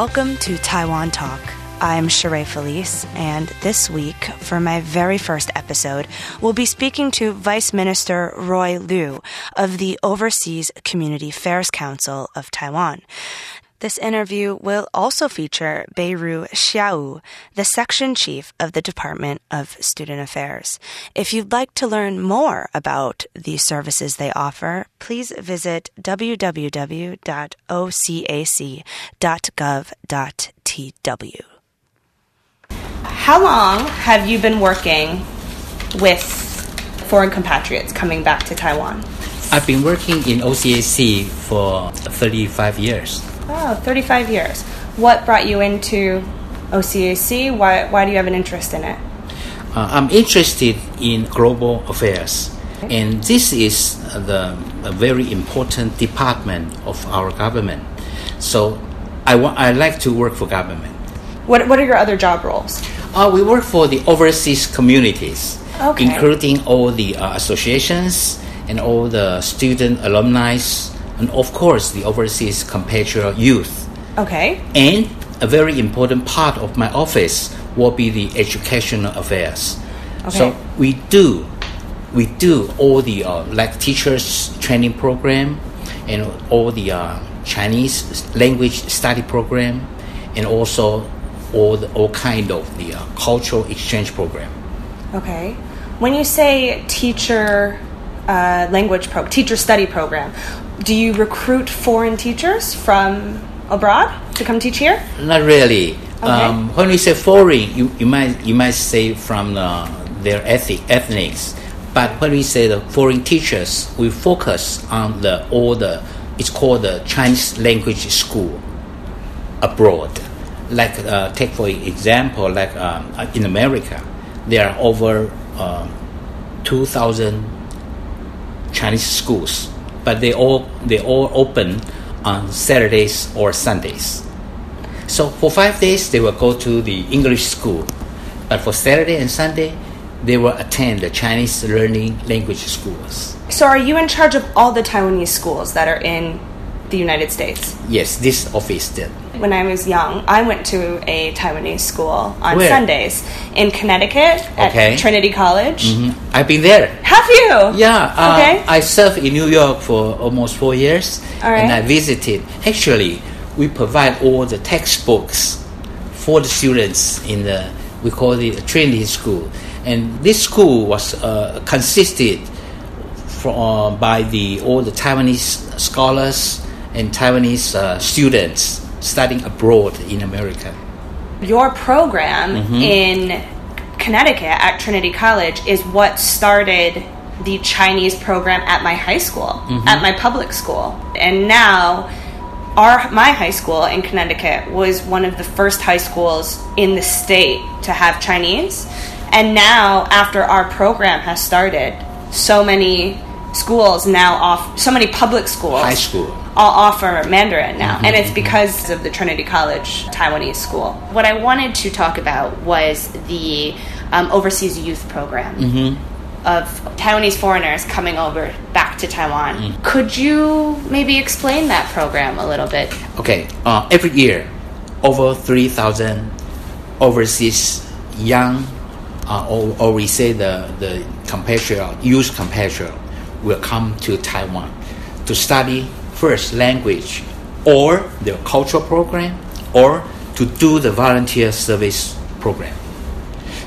Welcome to Taiwan Talk. I'm Sheree Felice, and this week, for my very first episode, we'll be speaking to Vice Minister Roy Leu of the Overseas Community Affairs Council of Taiwan. This interview will also feature Bey-ru Shiau, the section chief of the Department of Student Affairs. If you'd like to learn more about the services they offer, please visit www.ocac.gov.tw. How long have you been working with foreign compatriots coming back to Taiwan? I've been working in OCAC for 35 years. Oh, 35 years. What brought you into OCAC? Why, why do you have an interest in it? Uh, I'm interested in global affairs, and this is the a very important department of our government. So, I want I like to work for government. What, what are your other job roles? Uh, we work for the overseas communities, Okay. including all the uh, associations and all the student alumni, and of course the overseas compatriot youth. Okay. And a very important part of my office will be the educational affairs. Okay. So we do, we do all the uh, like teachers training program, and all the uh, Chinese language study program, and also all the, all kind of the uh, cultural exchange program. Okay. When you say teacher uh, language pro teacher study program, do you recruit foreign teachers from abroad to come teach here? Not really. Um, when we say foreign, you, you might you might say from uh, their ethnic ethnics, but when we say the foreign teachers, we focus on the all the it's called the Chinese language school abroad. Like uh, take for example, like um, in America, there are over um, two thousand Chinese schools, but they all they all open on Saturdays or Sundays. So for five days they will go to the English school, but for Saturday and Sunday they will attend the Chinese learning language schools. So, are you in charge of all the Taiwanese schools that are in the United States? Yes, this office did. When I was young, I went to a Taiwanese school on Where? Sundays in Connecticut at Okay. Trinity College. I've been there. Have you? Yeah, uh, Okay. I served in New York for almost four years, All right. and I visited. Actually, we provide all the textbooks for the students in the we call it Trinity School, and this school was uh, consisted from uh, by the all the Taiwanese scholars and Taiwanese uh, students studying abroad in America. Your program mm-hmm. in Connecticut at Trinity College is what started the Chinese program at my high school, mm-hmm. at my public school. And now our my high school in Connecticut was one of the first high schools in the state to have Chinese. And now after our program has started, so many schools now off so many public schools High school. all offer Mandarin now, and it's because of the Trinity College Taiwanese school. What I wanted to talk about was the um, overseas youth program of Taiwanese foreigners coming over back to Taiwan. Could you maybe explain that program a little bit? Okay, uh, every year, over 3,000 overseas young, uh, or, or we say the, the compatriot, youth compatriot, will come to Taiwan to study first language or their cultural program or to do the volunteer service program.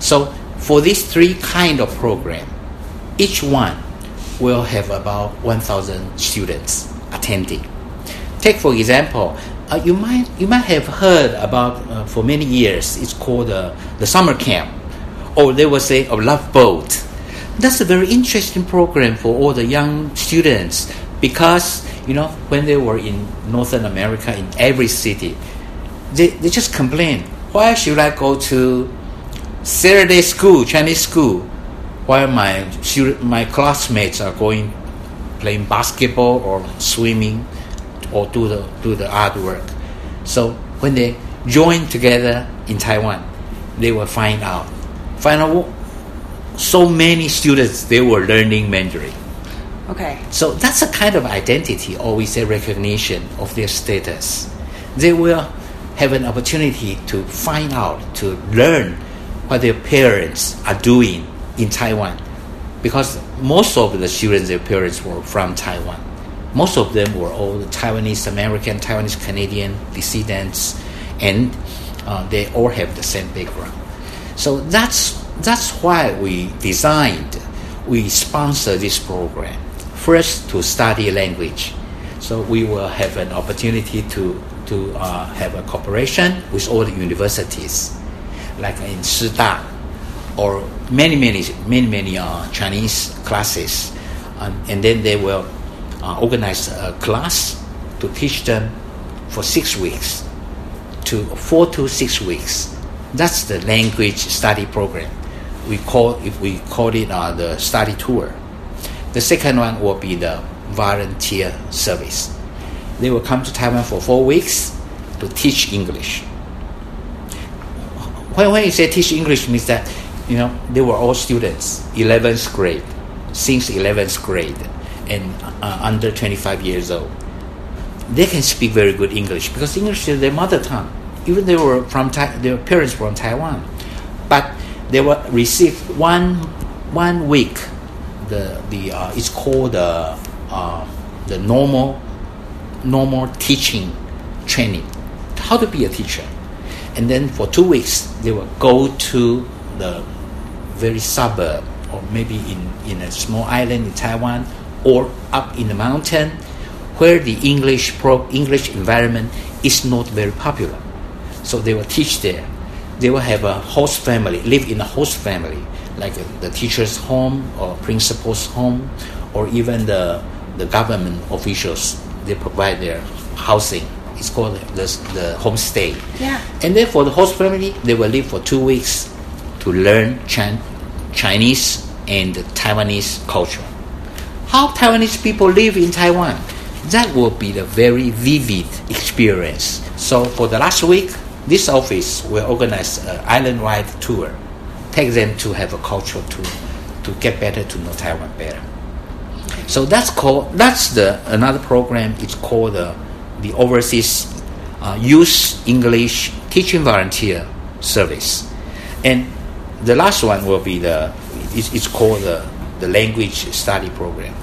So for these three kind of program, each one will have about 1,000 students attending. Take for example, uh, you might you might have heard about uh, for many years. It's called uh, the summer camp, or they will say a love boat. That's a very interesting program for all the young students because you know when they were in Northern America in every city, they, they just complain. Why should I go to Saturday school, Chinese school, while my my classmates are going playing basketball or swimming or do the do the artwork. So when they join together in Taiwan, they will find out find out so many students they were learning Mandarin. Okay. So that's a kind of identity or we say recognition of their status. They will have an opportunity to find out, to learn what their parents are doing in Taiwan. Because most of the students, their parents were from Taiwan. Most of them were all Taiwanese American, Taiwanese Canadian descendants, and uh, they all have the same background. So that's that's why we designed, we sponsor this program. First, to study language. So we will have an opportunity to to uh, have a cooperation with all the universities, like in Shida, or many many many many uh, Chinese classes, um, and then they will uh, organize a class to teach them for six weeks to four to six weeks. That's the language study program. We call if we call it uh, the study tour. The second one will be the volunteer service. They will come to Taiwan for four weeks to teach English. When, when you say teach English means that you know they were all students, 11th grade, since 11th grade, and uh, under 25 years old. They can speak very good English because English is their mother tongue. Even they were from tai- their parents were from Taiwan, they were received one one week. The the uh, it's called the uh, the normal normal teaching training, how to be a teacher, and then for two weeks they will go to the very suburb or maybe in, in a small island in Taiwan or up in the mountain where the English pro English environment is not very popular. So they will teach there. They will have a host family, live in a host family, like the teacher's home or principal's home, or even the, the government officials. They provide their housing. It's called the, the homestay. Yeah. And then for the host family, they will live for two weeks to learn Chin- Chinese and Taiwanese culture. How Taiwanese people live in Taiwan, that will be the very vivid experience. So for the last week, this office will organize an island-wide tour, take them to have a cultural tour, to get better to know Taiwan better. So that's called that's the another program. It's called the the overseas uh, youth English teaching volunteer service, and the last one will be the it's, it's called the the language study program.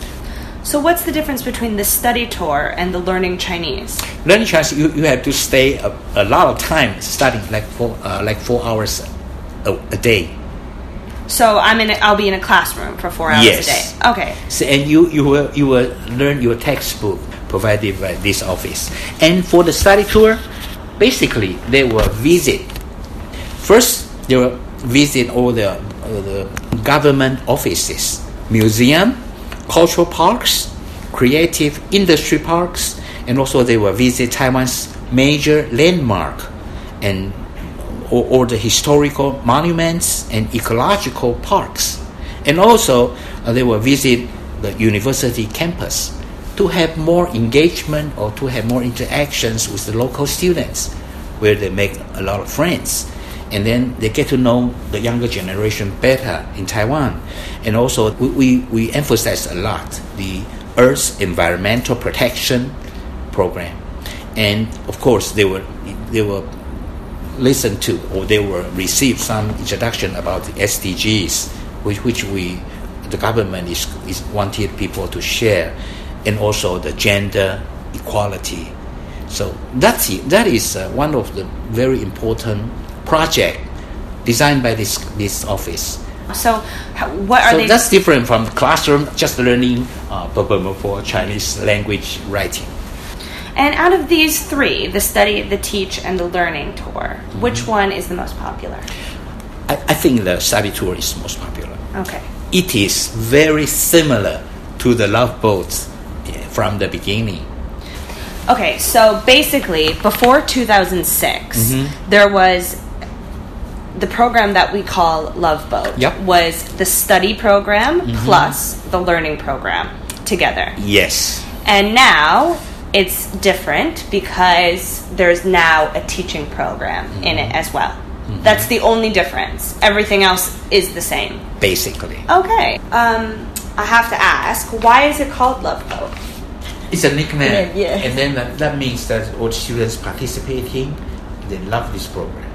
So, what's the difference between the study tour and the learning Chinese? Learning Chinese, you, you have to stay a, a lot of time studying, like four uh, like four hours a, a day. So, I'm in. A, I'll be in a classroom for four hours Yes. a day. Okay. So, and you, you will you will learn your textbook provided by this office. And for the study tour, basically they will visit. First, they will visit all the, uh, the government offices, museum, cultural parks, creative industry parks, and also they will visit Taiwan's major landmark and or, or the historical monuments and ecological parks. And also, uh, they will visit the university campus to have more engagement or to have more interactions with the local students, where they make a lot of friends. And then they get to know the younger generation better in Taiwan. And also, we, we, we emphasize a lot the Earth's environmental protection program. And of course, they were, they will listen to or they were received some introduction about the SDGs, which, which we, the government is, is wanted people to share, and also the gender equality. So that's it. that is uh, one of the very important project designed by this this office. So, what are so they? that's different from classroom just learning uh, for Chinese language writing. and out of these three, the study, the teach, and the learning tour, Mm-hmm. which one is the most popular? I, I think the study tour is most popular. Okay. it is very similar to the love boats from the beginning. Okay, so basically, before 2006, Mm-hmm. there was the program that we call Love Boat. Yep. Mm-hmm. Was the study program plus the learning program together. Yes, And now it's different because there's now a teaching program in Mm-hmm. it as well. That's the only difference. Everything else is the same. basically. Okay. Um, I have to ask, why is it called Love Boat? It's a nickname, Yeah, yeah. and then that, that means that all students participating, they love this program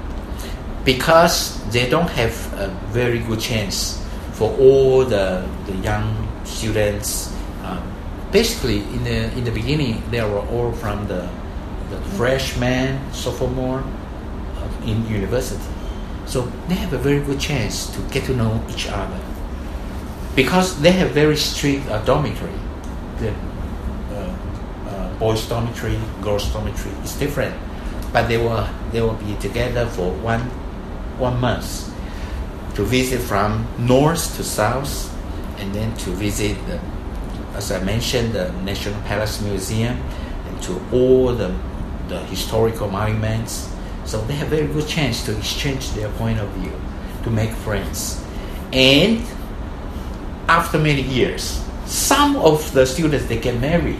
because they don't have a very good chance for all the, the young students. Um, basically, in the in the beginning, they were all from the the freshman, sophomore uh, in university, so they have a very good chance to get to know each other because they have very strict uh, dormitory. The uh, uh, boys' dormitory, girls' dormitory is different, but they will they will be together for one one month to visit from north to south, and then to visit the, as I mentioned, the National Palace Museum, and to all the the historical monuments. So they have very good chance to exchange their point of view, to make friends, and after many years, some of the students they get married.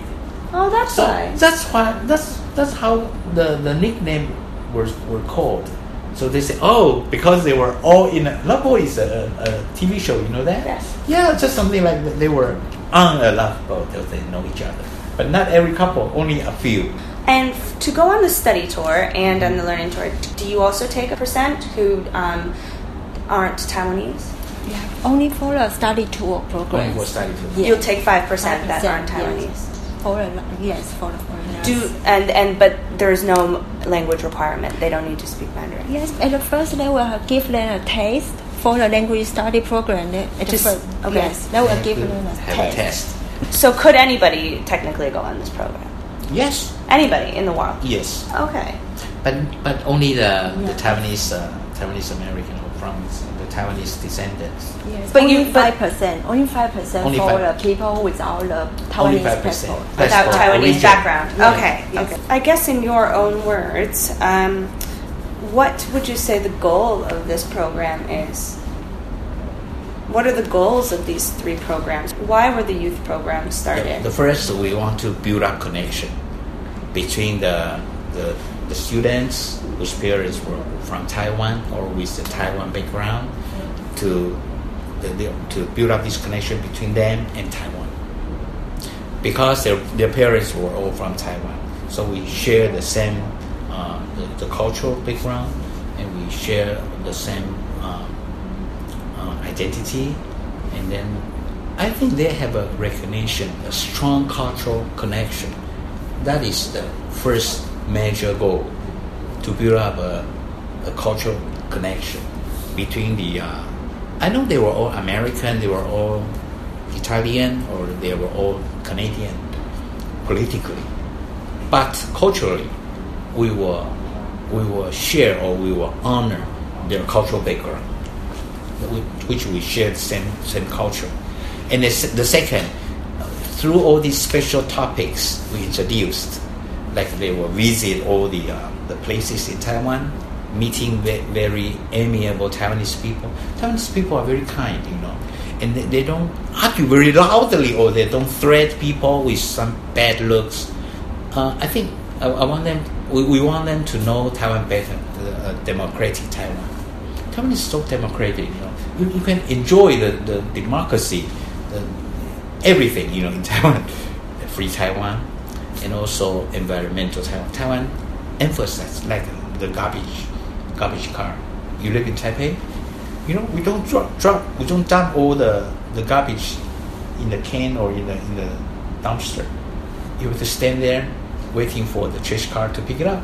Oh, that's So nice. that's why that's that's how the, the nickname was were called. So they say, oh, because they were all in a Love Boat is a, a TV show, you know that? Yes. Yeah, just something like that. They were on a love boat, so they know each other. But not every couple, only a few. And f- to go on the study tour and on the learning tour, do you also take a percent who um, aren't Taiwanese? Yeah, only for the study tour program. Only for study tour. Yeah. You'll take five percent that 5%, aren't Taiwanese. Yes. For the yes, for the foreigners. Do and and but there's no language requirement. They don't need to speak Mandarin. yes, at the first they will give them a taste for the language study program. They- At the Just- first, okay. yes, they will give them a have test. a test. So could anybody technically go on this program? Yes, Anybody in the world? yes. Okay. But but only the, the Taiwanese uh, Taiwanese American or from the Taiwanese descendants. Yes, But only you- five percent, only five percent Only for 5. the people without the Only Taiwanese 5%. passport. Without Taiwanese origin. background. Yeah. Okay. Yes. Okay. I guess in your own words, um, what would you say the goal of this program is? What are the goals of these three programs? Why were the youth programs started? The first, we want to build up connection between the, the, the students whose parents were from Taiwan or with the Taiwan background to, the, to build up this connection between them and Taiwan. Because their, their parents were all from Taiwan. So we share the same uh, the, the cultural background and we share the same uh, uh, identity, and then I think they have a recognition, a strong cultural connection. That is the first major goal to build up a, a cultural connection between the. Uh, I know they were all American, they were all Italian, or they were all Canadian politically, but culturally, we will we will share or we will honor their cultural background which we share the same same culture. And the, second, through all these special topics we introduced, like they will visit all the uh, the places in Taiwan, meeting ve- very amiable Taiwanese people. Taiwanese people are very kind, you know, and they, they don't argue very loudly or they don't threat people with some bad looks. Uh, I think I, I want them. We, we want them to know Taiwan better, uh, democratic Taiwan. Taiwan is so democratic, you know. You, you can enjoy the, the democracy, the, everything, you know, in Taiwan. Free Taiwan, and also environmental Taiwan. Taiwan emphasizes like the garbage, garbage car. You live in Taipei, you know, we don't drop, drop we don't dump all the, the garbage in the can or in the in the dumpster. You have to stand there waiting for the trash car to pick it up.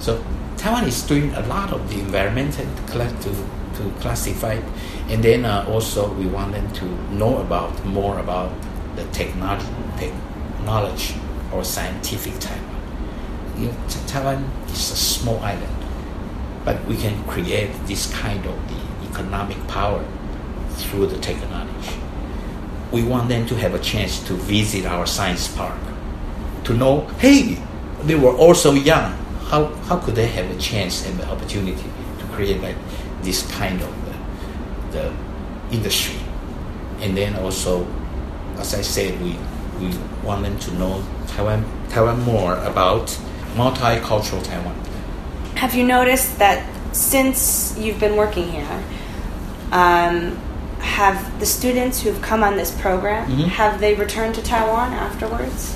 So Taiwan is doing a lot of the environmental to to classify, and then uh, also we want them to know about more about the technology, technology or scientific Taiwan. You know, Ta- Taiwan is a small island, but we can create this kind of the economic power through the technology. We want them to have a chance to visit our science park, to know, hey, they were also young. How, how could they have a chance and the opportunity to create like this kind of the, the industry? And then also, as I said, we, we want them to know Taiwan, Taiwan more about multicultural Taiwan. Have you noticed that since you've been working here, um, have the students who've come on this program Mhm. have they returned to Taiwan afterwards?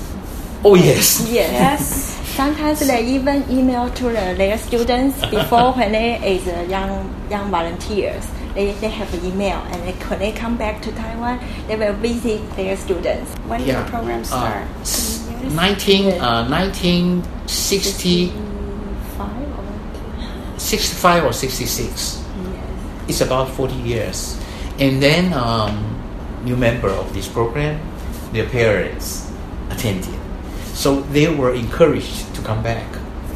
Oh yes, Yes. Sometimes they even email to the, their students before when they is uh, young young volunteers. They, they have an email and they, when they come back to Taiwan, they will visit their students. When did the program start? Uh, Can you notice? 19, uh, 1960, Five or 65 or 66. yes. It's about 40 years. And then um, new member of this program, their parents attended. So they were encouraged to come back.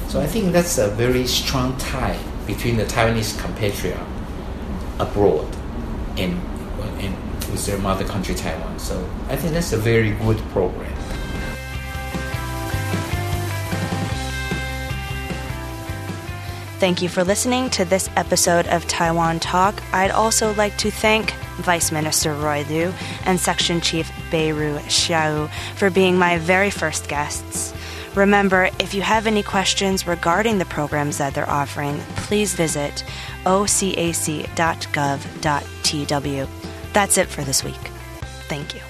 So I think that's a very strong tie between the Taiwanese compatriot abroad and, and with their mother country Taiwan. So I think that's a very good program. Thank you for listening to this episode of Taiwan Talk. I'd also like to thank Vice Minister Roy Leu and Section Chief Bey-ru Shiau for being my very first guests. Remember, if you have any questions regarding the programs that they're offering, please visit ocac.gov.tw. That's it for this week. Thank you.